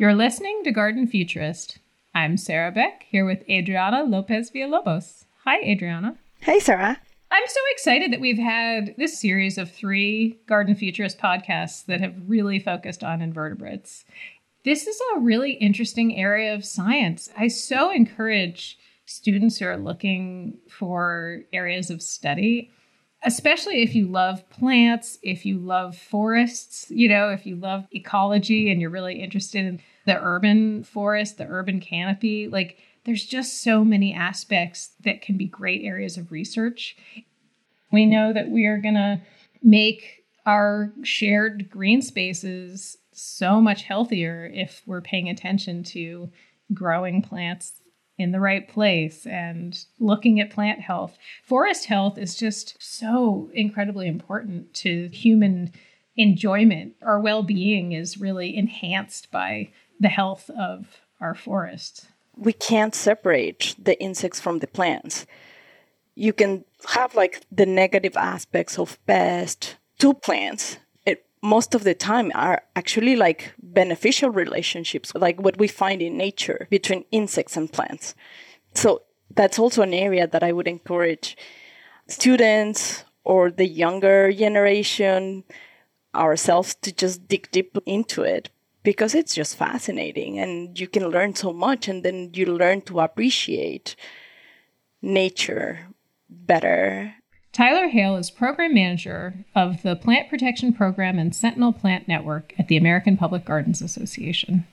You're listening to Garden Futurist. I'm Sarah Beck here with Adriana Lopez Villalobos. Hi, Adriana. Hey, Sarah. I'm so excited that we've had this series of three Garden Futurist podcasts that have really focused on invertebrates. This is a really interesting area of science. I so encourage students who are looking for areas of study especially if you love plants, if you love forests, you know, if you love ecology and you're really interested in the urban forest, the urban canopy, like there's just so many aspects that can be great areas of research. We know that we are going to make our shared green spaces so much healthier if we're paying attention to growing plants in the right place and looking at plant health. Forest health is just so incredibly important to human enjoyment. Our well being is really enhanced by the health of our forests. We can't separate the insects from the plants. You can have like the negative aspects of pest to plants most of the time are actually like beneficial relationships, like what we find in nature between insects and plants. So that's also an area that I would encourage students or the younger generation, ourselves, to just dig deep into it because it's just fascinating and you can learn so much and then you learn to appreciate nature better Tyler Hale is program manager of the Plant Protection Program and Sentinel Plant Network at the American Public Gardens Association.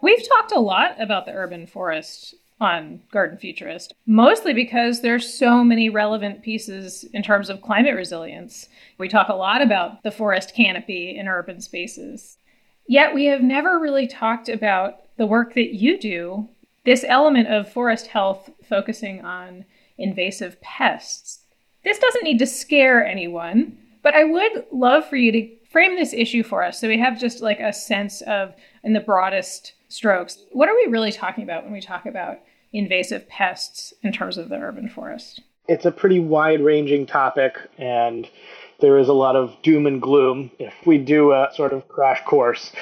We've talked a lot about the urban forest on Garden Futurist, mostly because there's so many relevant pieces in terms of climate resilience. We talk a lot about the forest canopy in urban spaces. Yet we have never really talked about the work that you do, this element of forest health focusing on invasive pests. This doesn't need to scare anyone, but I would love for you to frame this issue for us so we have just like a sense of, in the broadest strokes, what are we really talking about when we talk about invasive pests in terms of the urban forest? It's a pretty wide ranging topic, and there is a lot of doom and gloom if we do a sort of crash course.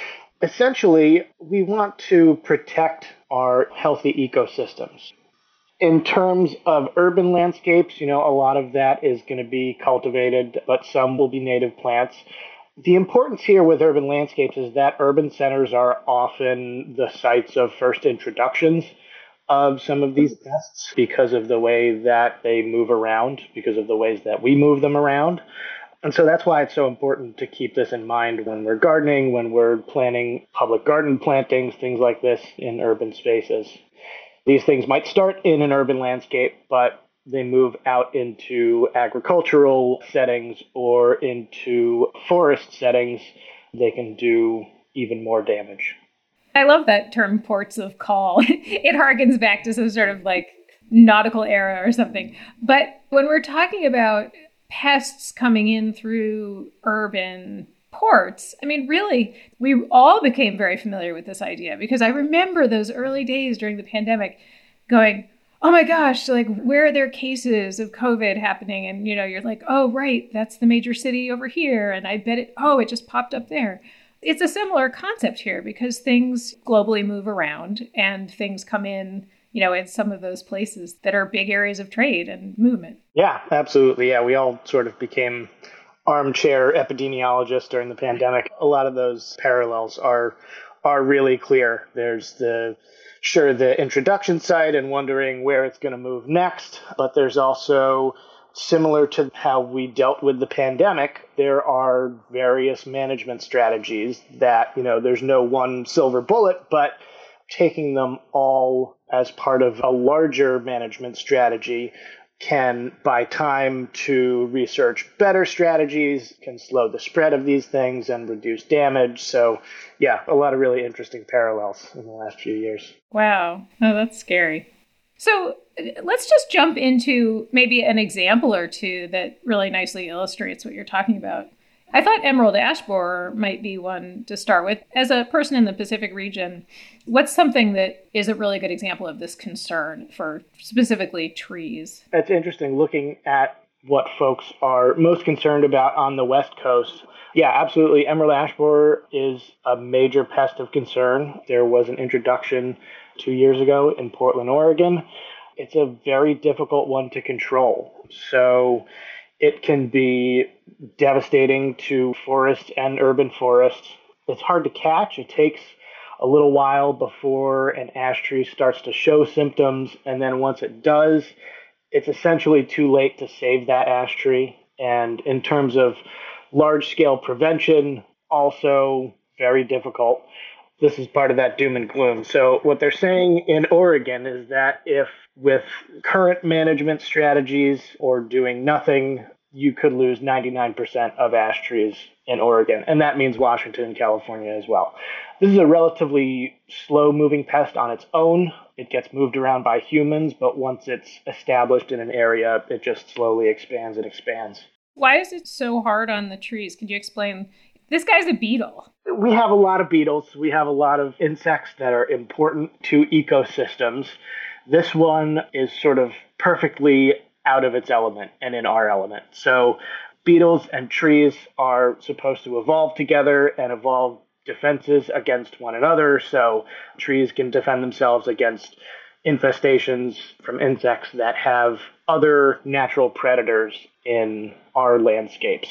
Essentially, we want to protect our healthy ecosystems in terms of urban landscapes, you know, a lot of that is going to be cultivated, but some will be native plants. The importance here with urban landscapes is that urban centers are often the sites of first introductions of some of these pests because of the way that they move around, because of the ways that we move them around. And so that's why it's so important to keep this in mind when we're gardening, when we're planning public garden plantings, things like this in urban spaces. These things might start in an urban landscape, but they move out into agricultural settings or into forest settings, they can do even more damage. I love that term ports of call. it harkens back to some sort of like nautical era or something. But when we're talking about pests coming in through urban ports, I mean, really, we all became very familiar with this idea because I remember those early days during the pandemic going, oh my gosh, like where are there cases of COVID happening? And you know, you're like, oh right, that's the major city over here, and I bet it. Oh, it just popped up there. It's a similar concept here because things globally move around and things come in, you know, in some of those places that are big areas of trade and movement. Yeah, absolutely. Yeah, we all sort of became armchair epidemiologists during the pandemic. A lot of those parallels are are really clear. There's the sure the introduction side and wondering where it's going to move next, but there's also similar to how we dealt with the pandemic, there are various management strategies that, you know, there's no one silver bullet, but taking them all as part of a larger management strategy can buy time to research better strategies, can slow the spread of these things and reduce damage. So, yeah, a lot of really interesting parallels in the last few years. Wow. Oh, that's scary. So, let's just jump into maybe an example or two that really nicely illustrates what you're talking about. I thought emerald ash borer might be one to start with. As a person in the Pacific region, what's something that is a really good example of this concern for specifically trees? It's interesting looking at what folks are most concerned about on the West Coast. Yeah, absolutely. Emerald ash borer is a major pest of concern. There was an introduction two years ago in Portland, Oregon. It's a very difficult one to control. So it can be devastating to forests and urban forests. It's hard to catch. It takes a little while before an ash tree starts to show symptoms. And then once it does, it's essentially too late to save that ash tree. And in terms of large scale prevention, also very difficult. This is part of that doom and gloom. So, what they're saying in Oregon is that if with current management strategies or doing nothing, you could lose 99% of ash trees in Oregon. And that means Washington and California as well. This is a relatively slow moving pest on its own. It gets moved around by humans, but once it's established in an area, it just slowly expands and expands. Why is it so hard on the trees? Could you explain? This guy's a beetle. We have a lot of beetles. We have a lot of insects that are important to ecosystems. This one is sort of perfectly out of its element and in our element. So beetles and trees are supposed to evolve together and evolve defenses against one another. So trees can defend themselves against infestations from insects that have other natural predators in our landscapes.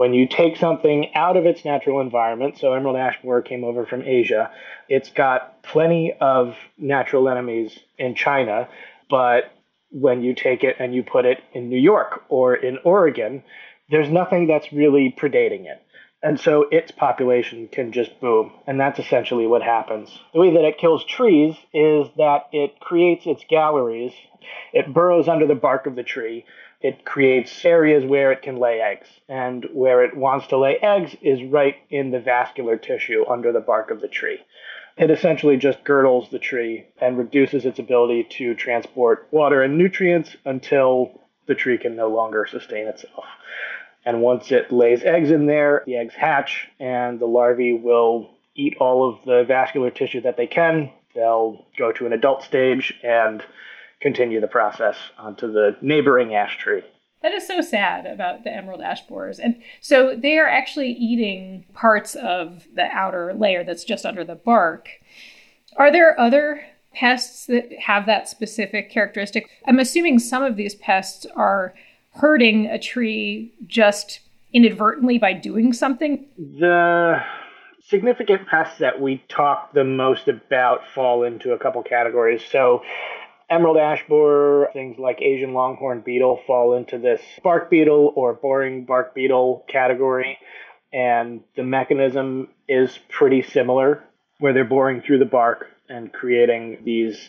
When you take something out of its natural environment, so emerald ash borer came over from Asia, it's got plenty of natural enemies in China, but when you take it and you put it in New York or in Oregon, there's nothing that's really predating it. And so its population can just boom. And that's essentially what happens. The way that it kills trees is that it creates its galleries, it burrows under the bark of the tree, it creates areas where it can lay eggs. And where it wants to lay eggs is right in the vascular tissue under the bark of the tree. It essentially just girdles the tree and reduces its ability to transport water and nutrients until the tree can no longer sustain itself. And once it lays eggs in there, the eggs hatch, and the larvae will eat all of the vascular tissue that they can. They'll go to an adult stage and continue the process onto the neighboring ash tree. That is so sad about the emerald ash borers. And so they are actually eating parts of the outer layer that's just under the bark. Are there other pests that have that specific characteristic? I'm assuming some of these pests are hurting a tree just inadvertently by doing something? The significant pests that we talk the most about fall into a couple categories. So, emerald ash borer, things like Asian longhorn beetle fall into this bark beetle or boring bark beetle category. And the mechanism is pretty similar, where they're boring through the bark and creating these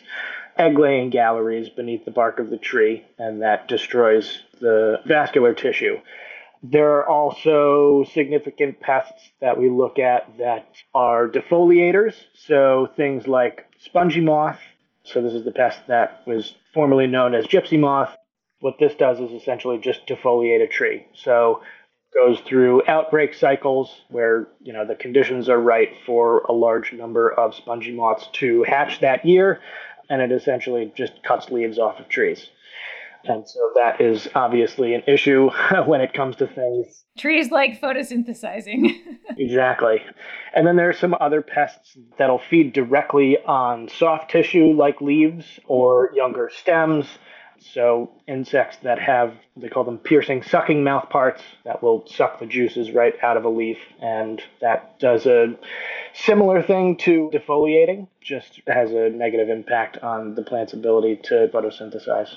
egg laying galleries beneath the bark of the tree, and that destroys the vascular tissue. There are also significant pests that we look at that are defoliators, so things like spongy moth. So, this is the pest that was formerly known as gypsy moth. What this does is essentially just defoliate a tree. So, goes through outbreak cycles where you know the conditions are right for a large number of spongy moths to hatch that year and it essentially just cuts leaves off of trees. And so that is obviously an issue when it comes to things. Trees like photosynthesizing. exactly. And then there are some other pests that'll feed directly on soft tissue like leaves or younger stems. So insects that have, they call them piercing sucking mouth parts that will suck the juices right out of a leaf. And that does a similar thing to defoliating, just has a negative impact on the plant's ability to photosynthesize.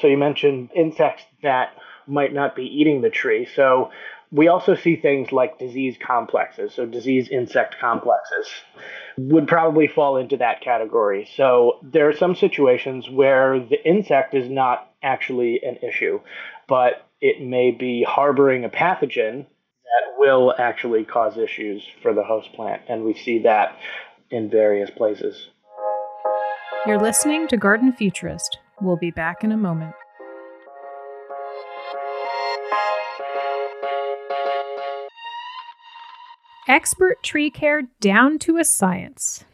So you mentioned insects that might not be eating the tree. So we also see things like disease complexes, so disease insect complexes would probably fall into that category. So there are some situations where the insect is not actually an issue, but it may be harboring a pathogen that will actually cause issues for the host plant, and we see that in various places. You're listening to Garden Futurist. We'll be back in a moment. Expert tree care down to a science.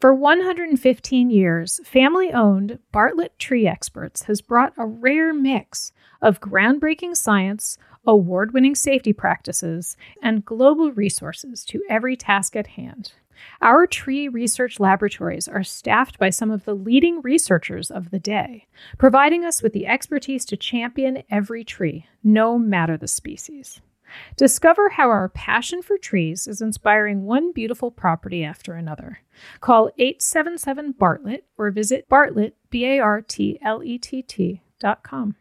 For 115 years, family owned Bartlett Tree Experts has brought a rare mix of groundbreaking science award winning safety practices, and global resources to every task at hand. Our tree research laboratories are staffed by some of the leading researchers of the day, providing us with the expertise to champion every tree, no matter the species. Discover how our passion for trees is inspiring one beautiful property after another. Call 877 Bartlett or visit Bartlett, B A R T L E T T dot com.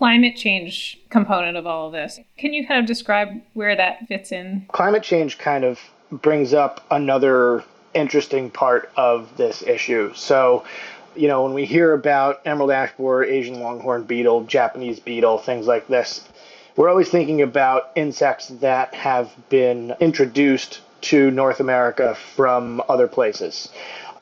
Climate change component of all of this? Can you kind of describe where that fits in? Climate change kind of brings up another interesting part of this issue. So, you know, when we hear about emerald ash borer, Asian longhorn beetle, Japanese beetle, things like this, we're always thinking about insects that have been introduced to North America from other places.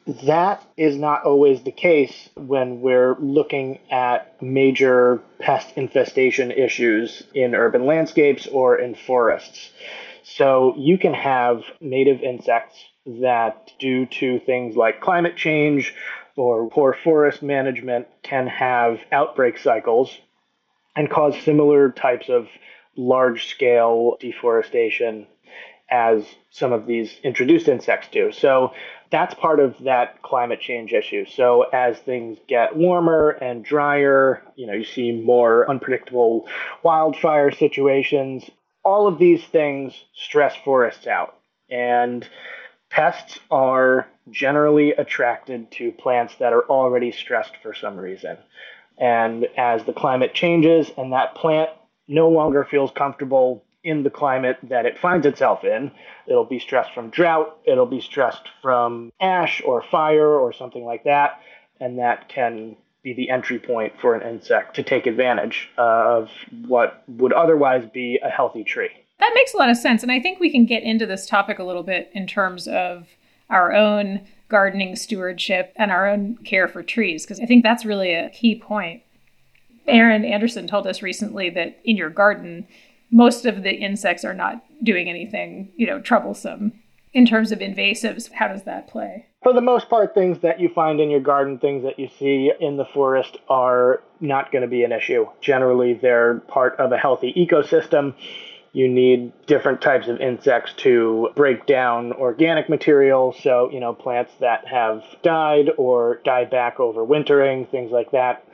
That is not always the case when we're looking at major pest infestation issues in urban landscapes or in forests. So you can have native insects that, due to things like climate change or poor forest management, can have outbreak cycles and cause similar types of large scale deforestation as some of these introduced insects do. So that's part of that climate change issue. So as things get warmer and drier, you know, you see more unpredictable wildfire situations. All of these things stress forests out. And pests are generally attracted to plants that are already stressed for some reason. And as the climate changes and that plant no longer feels comfortable in the climate that it finds itself in. It'll be stressed from drought, it'll be stressed from ash or fire or something like that, and that can be the entry point for an insect to take advantage of what would otherwise be a healthy tree. That makes a lot of sense. And I think we can get into this topic a little bit in terms of our own gardening stewardship and our own care for trees, because I think that's really a key point. Aaron Anderson told us recently that in your garden, most of the insects are not doing anything, you know, troublesome. In terms of invasives, how does that play? For the most part, things that you find in your garden, things that you see in the forest are not going to be an issue. Generally, they're part of a healthy ecosystem. You need different types of insects to break down organic material. So, you know, plants that have died or died back over wintering, things like that.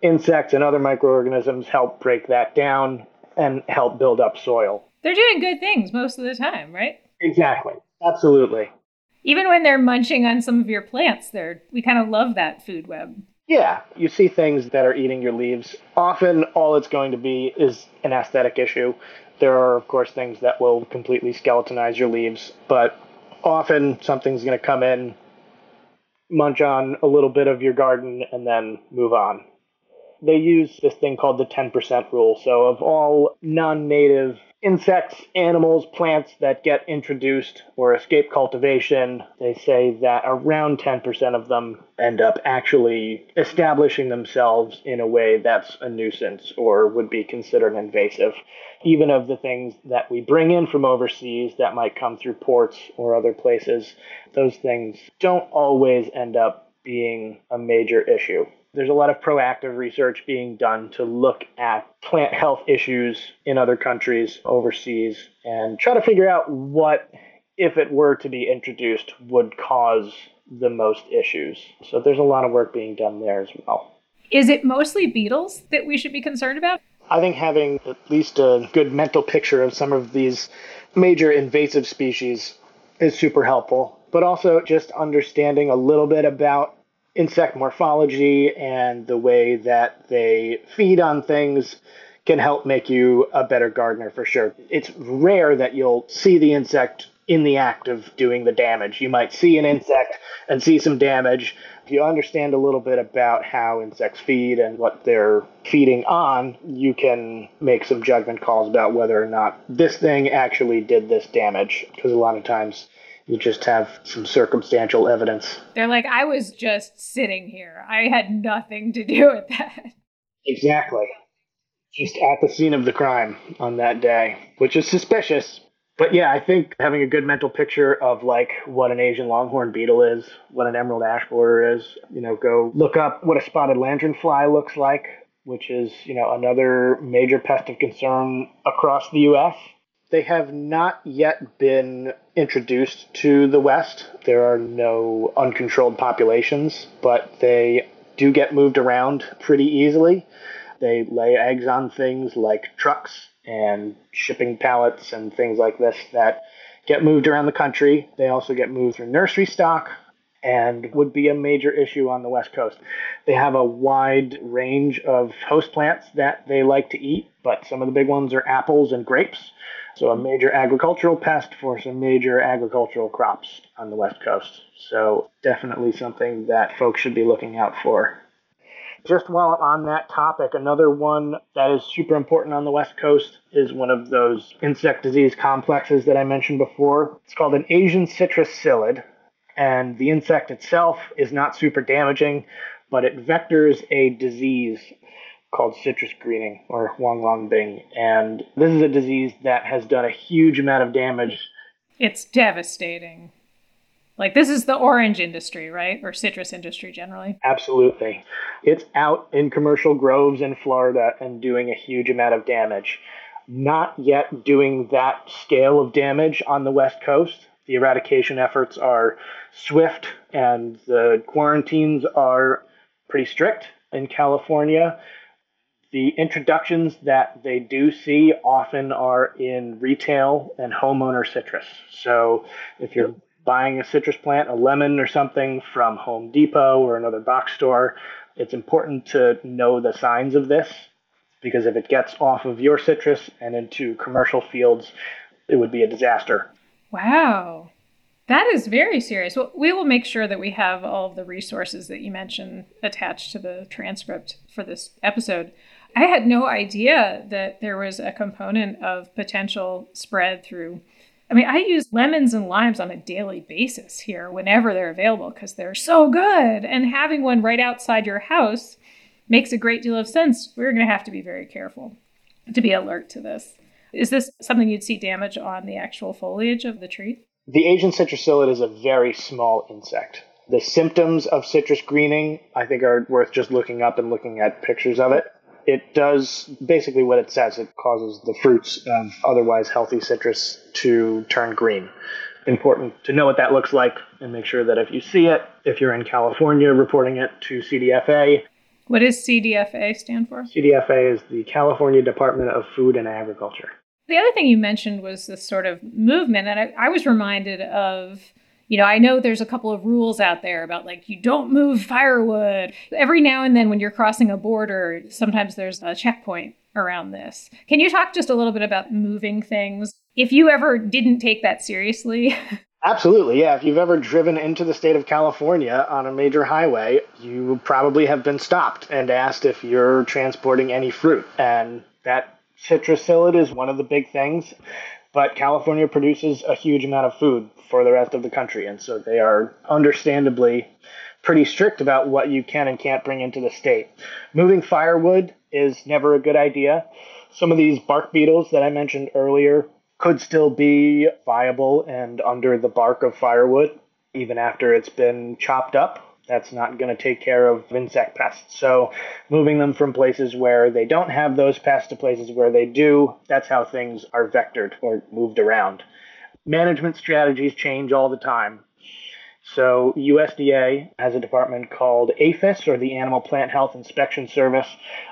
Insects and other microorganisms help break that down and help build up soil. They're doing good things most of the time, right? Exactly. Absolutely. Even when they're munching on some of your plants, they're we kind of love that food web. Yeah, you see things that are eating your leaves. Often all it's going to be is an aesthetic issue. There are of course things that will completely skeletonize your leaves, but often something's going to come in, munch on a little bit of your garden and then move on they use this thing called the 10% rule. So, of all non native insects, animals, plants that get introduced or escape cultivation, they say that around 10% of them end up actually establishing themselves in a way that's a nuisance or would be considered invasive. Even of the things that we bring in from overseas that might come through ports or other places, those things don't always end up being a major issue. There's a lot of proactive research being done to look at plant health issues in other countries overseas and try to figure out what, if it were to be introduced, would cause the most issues. So there's a lot of work being done there as well. Is it mostly beetles that we should be concerned about? I think having at least a good mental picture of some of these major invasive species is super helpful, but also just understanding a little bit about insect morphology and the way that they feed on things can help make you a better gardener for sure. It's rare that you'll see the insect in the act of doing the damage. You might see an insect and see some damage. If you understand a little bit about how insects feed and what they're feeding on, you can make some judgment calls about whether or not this thing actually did this damage. Because a lot of times you just have some circumstantial evidence. They're like, I was just sitting here. I had nothing to do with that. Exactly. just at the scene of the crime on that day, which is suspicious. But yeah, I think having a good mental picture of like what an Asian longhorn beetle is, what an emerald ash borer is, you know, go look up what a spotted lanternfly looks like, which is, you know, another major pest of concern across the US. They have not yet been introduced to the West. There are no uncontrolled populations, but they do get moved around pretty easily. They lay eggs on things like trucks and shipping pallets and things like this that get moved around the country. They also get moved through nursery stock and would be a major issue on the West Coast. They have a wide range of host plants that they like to eat, but some of the big ones are apples and grapes. So, a major agricultural pest for some major agricultural crops on the West Coast. So, definitely something that folks should be looking out for. Just while on that topic, another one that is super important on the West Coast is one of those insect disease complexes that I mentioned before. It's called an Asian citrus psyllid, and the insect itself is not super damaging, but it vectors a disease called citrus greening or Huang Long Bing. And this is a disease that has done a huge amount of damage. It's devastating. Like, this is the orange industry, right? Or citrus industry generally. Absolutely. It's out in commercial groves in Florida and doing a huge amount of damage. Not yet doing that scale of damage on the West Coast. The eradication efforts are swift and the quarantines are pretty strict in California. The introductions that they do see often are in retail and homeowner citrus. So if you're buying a citrus plant, a lemon or something from Home Depot or another box store, it's important to know the signs of this because if it gets off of your citrus and into commercial fields, it would be a disaster. Wow. That is very serious. Well, we will make sure that we have all of the resources that you mentioned attached to the transcript for this episode. I had no idea that there was a component of potential spread through. I mean, I use lemons and limes on a daily basis here whenever they're available because they're so good. And having one right outside your house makes a great deal of sense. We're going to have to be very careful to be alert to this. Is this something you'd see damage on the actual foliage of the tree? The Asian citrus psyllid is a very small insect. The symptoms of citrus greening, I think, are worth just looking up and looking at pictures of it it does basically what it says. It causes the fruits of otherwise healthy citrus to turn green. Important to know what that looks like and make sure that if you see it, if you're in California, reporting it to CDFA. What does CDFA stand for? CDFA is the California Department of Food and Agriculture. The other thing you mentioned was this sort of movement, and I, I was reminded of you know, I know there's a couple of rules out there about like you don't move firewood. Every now and then when you're crossing a border, sometimes there's a checkpoint around this. Can you talk just a little bit about moving things? If you ever didn't take that seriously, Absolutely, yeah. If you've ever driven into the state of California on a major highway, you probably have been stopped and asked if you're transporting any fruit. And that citrus psyllid is one of the big things. But California produces a huge amount of food for the rest of the country, and so they are understandably pretty strict about what you can and can't bring into the state. Moving firewood is never a good idea. Some of these bark beetles that I mentioned earlier could still be viable and under the bark of firewood even after it's been chopped up that's not going to take care of insect pests. So, moving them from places where they don't have those pests to places where they do, that's how things are vectored or moved around. Management strategies change all the time. So, USDA has a department called APHIS, or the Animal Plant Health Inspection Service,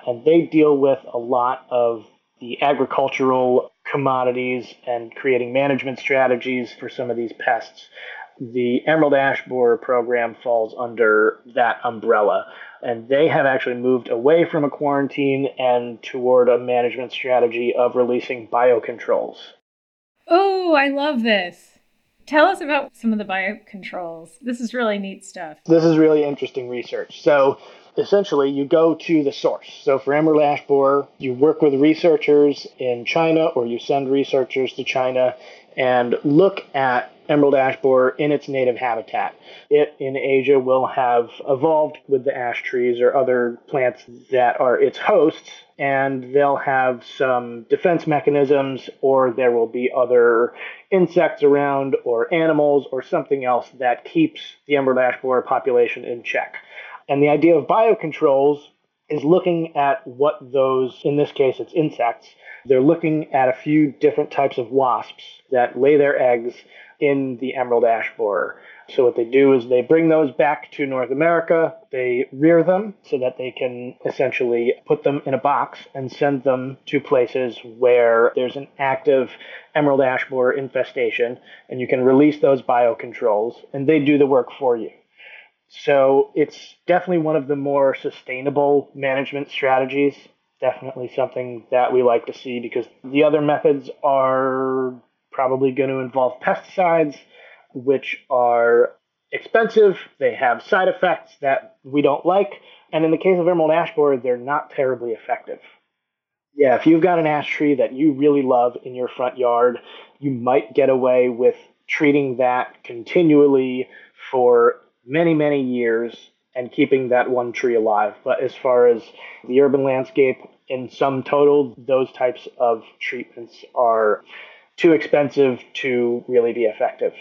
and they deal with a lot of the agricultural commodities and creating management strategies for some of these pests the Emerald Ash Borer program falls under that umbrella. And they have actually moved away from a quarantine and toward a management strategy of releasing biocontrols. Oh, I love this. Tell us about some of the biocontrols. This is really neat stuff. This is really interesting research. So, essentially, you go to the source. So, for Emerald Ash Borer, you work with researchers in China or you send researchers to China and look at emerald ash borer in its native habitat. It in Asia will have evolved with the ash trees or other plants that are its hosts, and they'll have some defense mechanisms, or there will be other insects around, or animals, or something else that keeps the emerald ash borer population in check. And the idea of biocontrols is looking at what those, in this case, it's insects, they're looking at a few different types of wasps that lay their eggs in the emerald ash borer. So what they do is they bring those back to North America, they rear them so that they can essentially put them in a box and send them to places where there's an active emerald ash borer infestation and you can release those biocontrols and they do the work for you. So it's definitely one of the more sustainable management strategies. Definitely something that we like to see because the other methods are probably going to involve pesticides, which are expensive. They have side effects that we don't like. And in the case of emerald ash borer, they're not terribly effective. Yeah, if you've got an ash tree that you really love in your front yard, you might get away with treating that continually for many, many years and keeping that one tree alive. But as far as the urban landscape, in sum total, those types of treatments are too expensive to really be effective.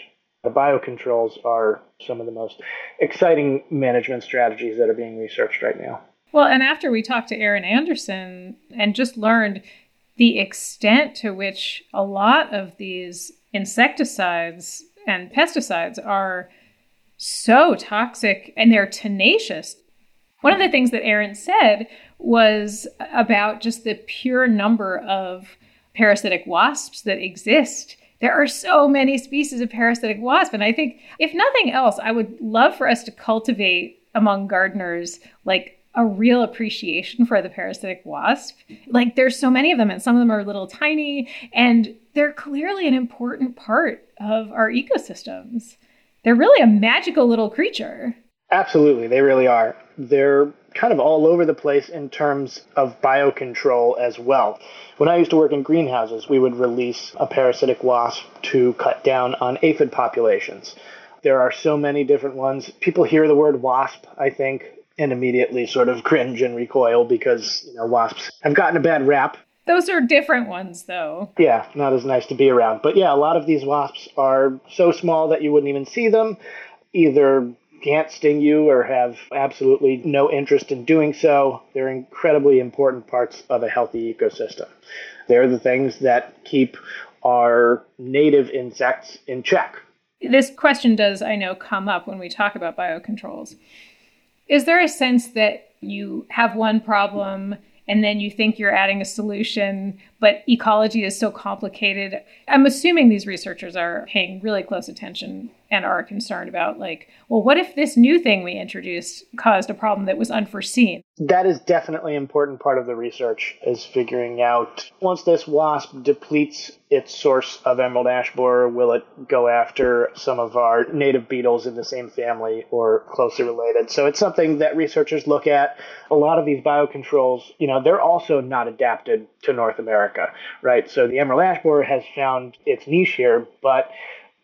The biocontrols are some of the most exciting management strategies that are being researched right now. Well, and after we talked to Aaron Anderson and just learned the extent to which a lot of these insecticides and pesticides are so toxic and they're tenacious. One of the things that Aaron said was about just the pure number of parasitic wasps that exist. There are so many species of parasitic wasp. And I think, if nothing else, I would love for us to cultivate among gardeners like a real appreciation for the parasitic wasp. Like, there's so many of them, and some of them are little tiny, and they're clearly an important part of our ecosystems they're really a magical little creature. Absolutely, they really are. They're kind of all over the place in terms of biocontrol as well. When I used to work in greenhouses, we would release a parasitic wasp to cut down on aphid populations. There are so many different ones. People hear the word wasp, I think, and immediately sort of cringe and recoil because, you know, wasps have gotten a bad rap those are different ones, though. Yeah, not as nice to be around. But yeah, a lot of these wasps are so small that you wouldn't even see them. Either can't sting you or have absolutely no interest in doing so. They're incredibly important parts of a healthy ecosystem. They're the things that keep our native insects in check. This question does, I know, come up when we talk about biocontrols. Is there a sense that you have one problem and then you think you're adding a solution, but ecology is so complicated. I'm assuming these researchers are paying really close attention and are concerned about, like, well, what if this new thing we introduced caused a problem that was unforeseen? That is definitely an important part of the research is figuring out once this wasp depletes its source of emerald ash borer, will it go after some of our native beetles in the same family or closely related? So it's something that researchers look at. A lot of these biocontrols, you know, they're also not adapted to North America, right? So the emerald ash borer has found its niche here, but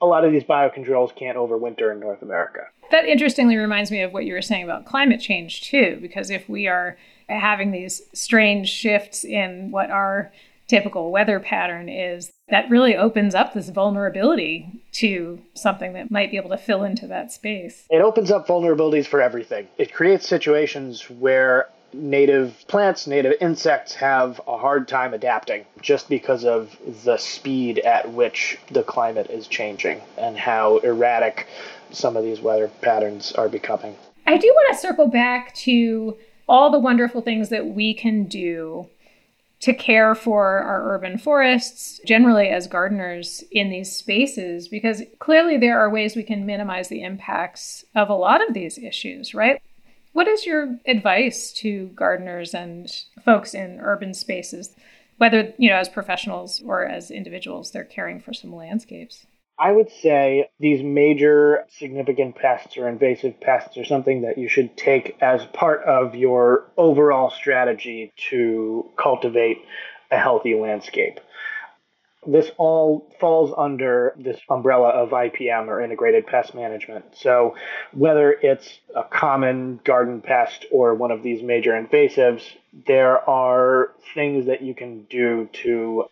a lot of these biocontrols can't overwinter in North America. That interestingly reminds me of what you were saying about climate change, too, because if we are having these strange shifts in what our typical weather pattern is, that really opens up this vulnerability to something that might be able to fill into that space. It opens up vulnerabilities for everything. It creates situations where native plants, native insects have a hard time adapting just because of the speed at which the climate is changing and how erratic some of these weather patterns are becoming. I do want to circle back to all the wonderful things that we can do to care for our urban forests, generally as gardeners in these spaces, because clearly there are ways we can minimize the impacts of a lot of these issues, right? What is your advice to gardeners and folks in urban spaces, whether, you know, as professionals or as individuals, they're caring for some landscapes? I would say these major significant pests or invasive pests are something that you should take as part of your overall strategy to cultivate a healthy landscape. This all falls under this umbrella of IPM or integrated pest management. So, whether it's a common garden pest or one of these major invasives, there are things that you can do to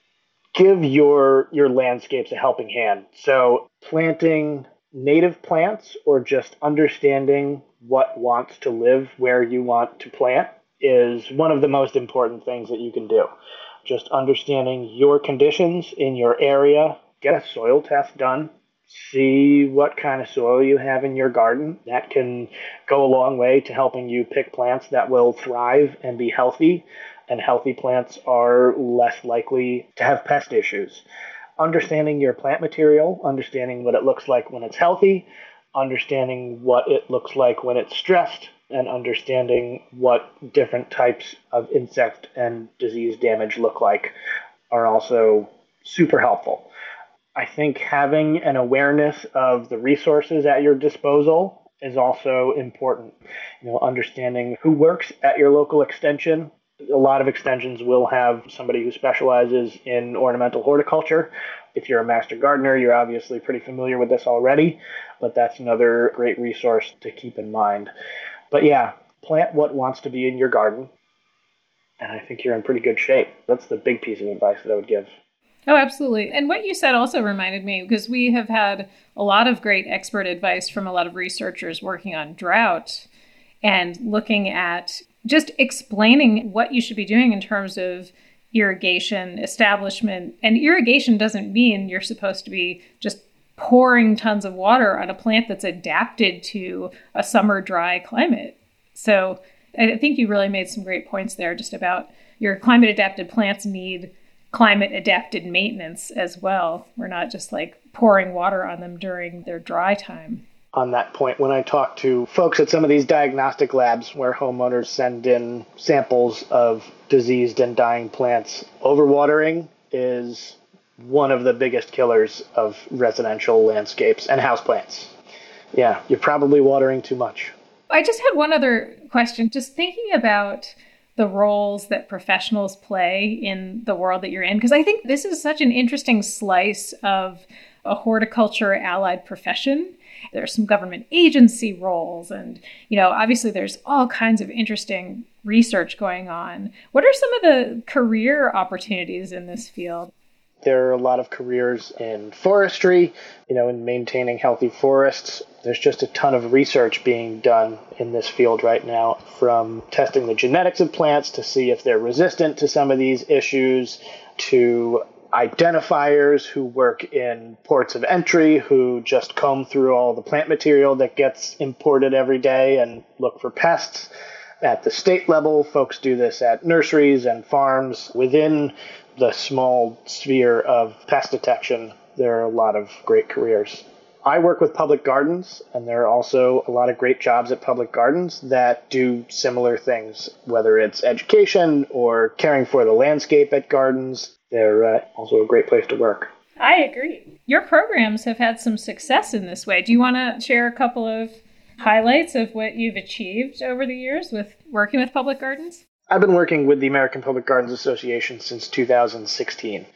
give your your landscapes a helping hand. So, planting native plants or just understanding what wants to live where you want to plant is one of the most important things that you can do just understanding your conditions in your area. Get a soil test done. See what kind of soil you have in your garden. That can go a long way to helping you pick plants that will thrive and be healthy. And healthy plants are less likely to have pest issues. Understanding your plant material, understanding what it looks like when it's healthy, understanding what it looks like when it's stressed, and understanding what different types of insect and disease damage look like are also super helpful. I think having an awareness of the resources at your disposal is also important. You know, understanding who works at your local extension. A lot of extensions will have somebody who specializes in ornamental horticulture. If you're a master gardener, you're obviously pretty familiar with this already, but that's another great resource to keep in mind. But yeah, plant what wants to be in your garden, and I think you're in pretty good shape. That's the big piece of advice that I would give. Oh, absolutely. And what you said also reminded me because we have had a lot of great expert advice from a lot of researchers working on drought and looking at just explaining what you should be doing in terms of irrigation establishment. And irrigation doesn't mean you're supposed to be just pouring tons of water on a plant that's adapted to a summer dry climate. So I think you really made some great points there just about your climate adapted plants need climate adapted maintenance as well. We're not just like pouring water on them during their dry time. On that point, when I talk to folks at some of these diagnostic labs where homeowners send in samples of diseased and dying plants, overwatering is one of the biggest killers of residential landscapes and houseplants. Yeah, you're probably watering too much. I just had one other question. Just thinking about the roles that professionals play in the world that you're in, because I think this is such an interesting slice of a horticulture allied profession. There's some government agency roles, and you know, obviously, there's all kinds of interesting research going on. What are some of the career opportunities in this field? There are a lot of careers in forestry, you know, in maintaining healthy forests. There's just a ton of research being done in this field right now, from testing the genetics of plants to see if they're resistant to some of these issues, to identifiers who work in ports of entry who just comb through all the plant material that gets imported every day and look for pests. At the state level, folks do this at nurseries and farms within the small sphere of pest detection, there are a lot of great careers. I work with public gardens, and there are also a lot of great jobs at public gardens that do similar things, whether it's education or caring for the landscape at gardens. They're uh, also a great place to work. I agree. Your programs have had some success in this way. Do you want to share a couple of highlights of what you've achieved over the years with working with public gardens? I've been working with the American Public Gardens Association since 2016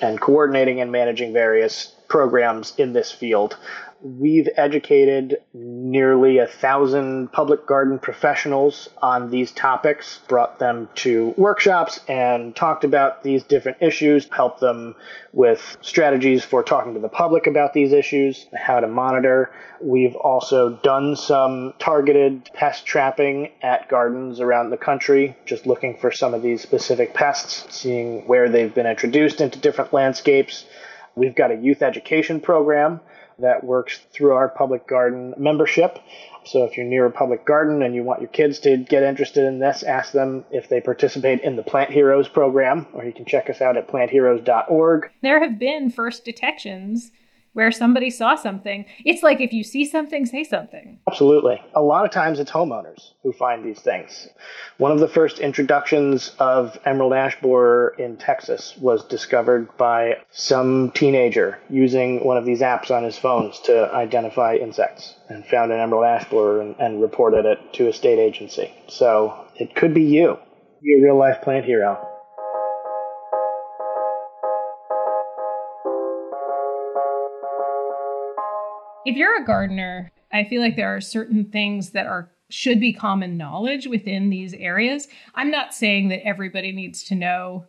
and coordinating and managing various programs in this field we've educated nearly a thousand public garden professionals on these topics, brought them to workshops and talked about these different issues, helped them with strategies for talking to the public about these issues, how to monitor. We've also done some targeted pest trapping at gardens around the country, just looking for some of these specific pests, seeing where they've been introduced into different landscapes. We've got a youth education program that works through our public garden membership. So if you're near a public garden and you want your kids to get interested in this, ask them if they participate in the Plant Heroes program, or you can check us out at plantheroes.org. There have been first detections where somebody saw something. It's like if you see something, say something. Absolutely. A lot of times it's homeowners who find these things. One of the first introductions of emerald ash borer in Texas was discovered by some teenager using one of these apps on his phones to identify insects and found an emerald ash borer and, and reported it to a state agency. So it could be you. A real life plant hero. If you're a gardener, I feel like there are certain things that are should be common knowledge within these areas. I'm not saying that everybody needs to know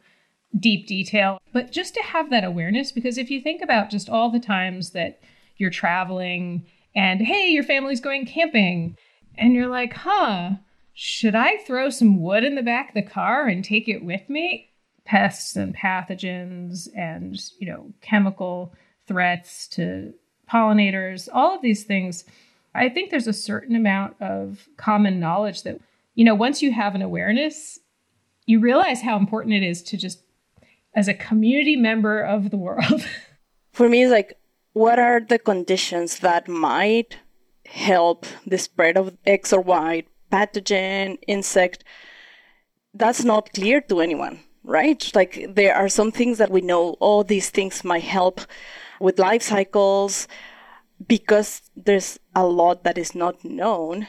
deep detail, but just to have that awareness because if you think about just all the times that you're traveling and hey, your family's going camping and you're like, "Huh, should I throw some wood in the back of the car and take it with me?" Pests and pathogens and, you know, chemical threats to pollinators, all of these things. I think there's a certain amount of common knowledge that, you know, once you have an awareness, you realize how important it is to just, as a community member of the world. For me, it's like, what are the conditions that might help the spread of X or Y pathogen, insect? That's not clear to anyone, right? Like, there are some things that we know, all these things might help with life cycles, because there's a lot that is not known,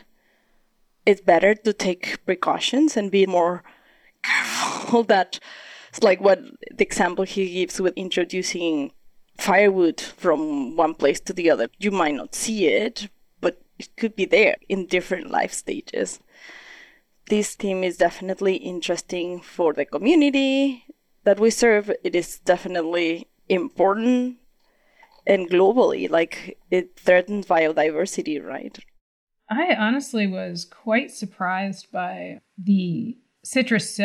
it's better to take precautions and be more careful that it's like what the example he gives with introducing firewood from one place to the other. You might not see it, but it could be there in different life stages. This theme is definitely interesting for the community that we serve. It is definitely important and globally like it threatens biodiversity right? I honestly was quite surprised by the citrus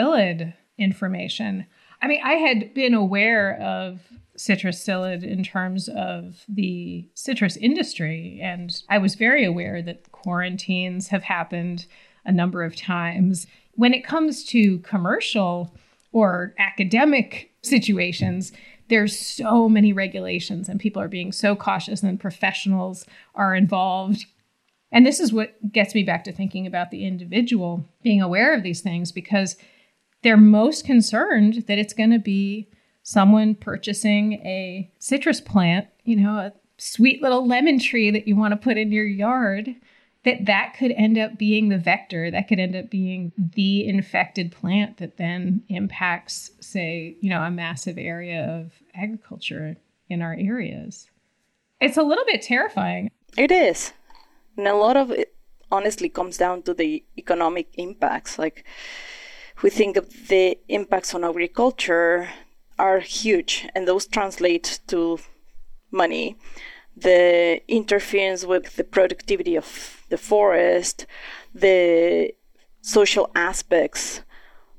information. I mean i had been aware of citrus in terms of the citrus industry and i was very aware that quarantines have happened a number of times. When it comes to commercial or academic situations there's so many regulations and people are being so cautious and professionals are involved. And this is what gets me back to thinking about the individual being aware of these things because they're most concerned that it's going to be someone purchasing a citrus plant, you know, a sweet little lemon tree that you want to put in your yard that that could end up being the vector that could end up being the infected plant that then impacts say you know a massive area of agriculture in our areas. It's a little bit terrifying. It is. And a lot of it honestly comes down to the economic impacts. Like we think of the impacts on agriculture are huge and those translate to money the interference with the productivity of the forest, the social aspects,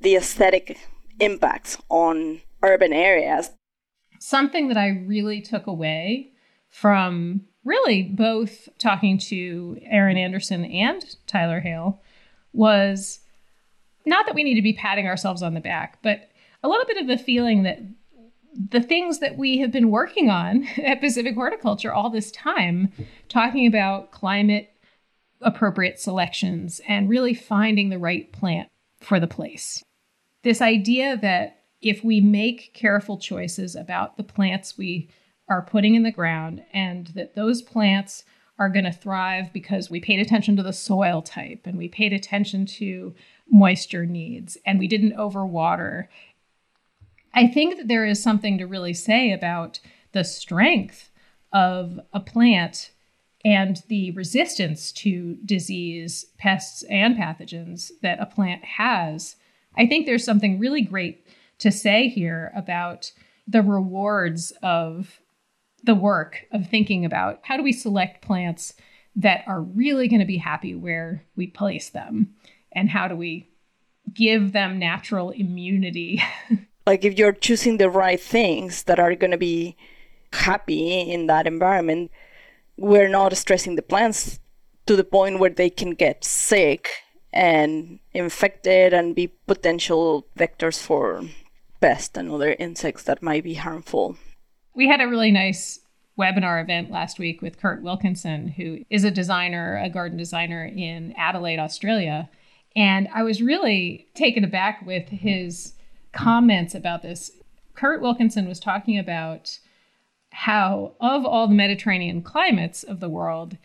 the aesthetic impacts on urban areas. Something that I really took away from really both talking to Aaron Anderson and Tyler Hale was not that we need to be patting ourselves on the back, but a little bit of the feeling that the things that we have been working on at Pacific Horticulture all this time, talking about climate appropriate selections and really finding the right plant for the place. This idea that if we make careful choices about the plants we are putting in the ground and that those plants are going to thrive because we paid attention to the soil type and we paid attention to moisture needs and we didn't overwater I think that there is something to really say about the strength of a plant and the resistance to disease, pests, and pathogens that a plant has. I think there's something really great to say here about the rewards of the work of thinking about how do we select plants that are really going to be happy where we place them and how do we give them natural immunity like if you're choosing the right things that are going to be happy in that environment we're not stressing the plants to the point where they can get sick and infected and be potential vectors for pests and other insects that might be harmful. We had a really nice webinar event last week with Kurt Wilkinson, who is a designer, a garden designer in Adelaide, Australia. And I was really taken aback with his comments about this. Kurt Wilkinson was talking about how, of all the Mediterranean climates of the world,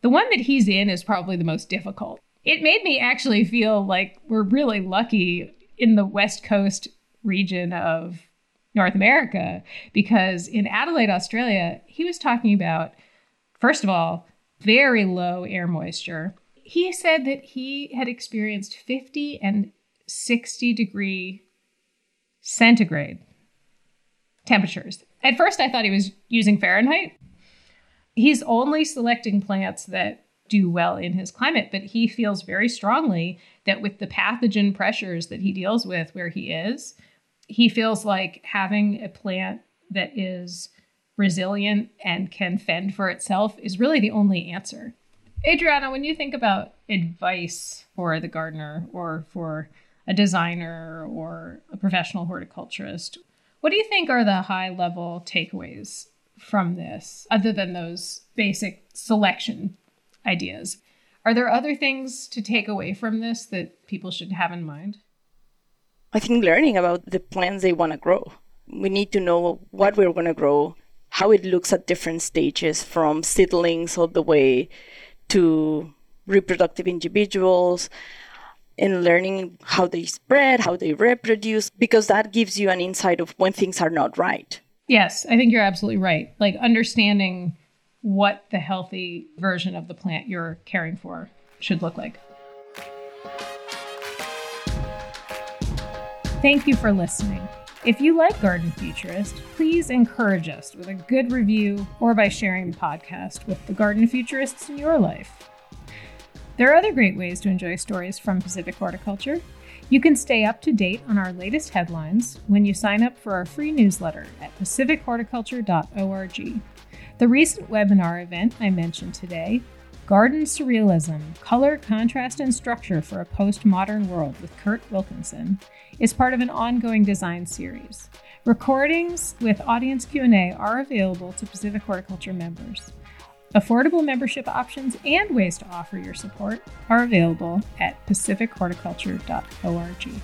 the one that he's in is probably the most difficult. It made me actually feel like we're really lucky in the West Coast region of North America because in Adelaide, Australia, he was talking about First of all, very low air moisture. He said that he had experienced 50 and 60 degree centigrade temperatures. At first, I thought he was using Fahrenheit. He's only selecting plants that do well in his climate, but he feels very strongly that with the pathogen pressures that he deals with where he is, he feels like having a plant that is resilient and can fend for itself is really the only answer. Adriana, when you think about advice for the gardener or for a designer or a professional horticulturist, what do you think are the high level takeaways from this, other than those basic selection ideas? Are there other things to take away from this that people should have in mind? I think learning about the plants they want to grow. We need to know what we're going to grow, how it looks at different stages from seedlings all the way to reproductive individuals and learning how they spread, how they reproduce, because that gives you an insight of when things are not right. Yes, I think you're absolutely right. Like understanding what the healthy version of the plant you're caring for should look like. Thank you for listening. If you like Garden Futurist, please encourage us with a good review or by sharing the podcast with the garden futurists in your life. There are other great ways to enjoy stories from Pacific Horticulture. You can stay up to date on our latest headlines when you sign up for our free newsletter at pacifichorticulture.org. The recent webinar event I mentioned today, Garden Surrealism Color, Contrast, and Structure for a Postmodern World with Kurt Wilkinson, is part of an ongoing design series. Recordings with audience Q&A are available to Pacific Horticulture members. Affordable membership options and ways to offer your support are available at pacifichorticulture.org.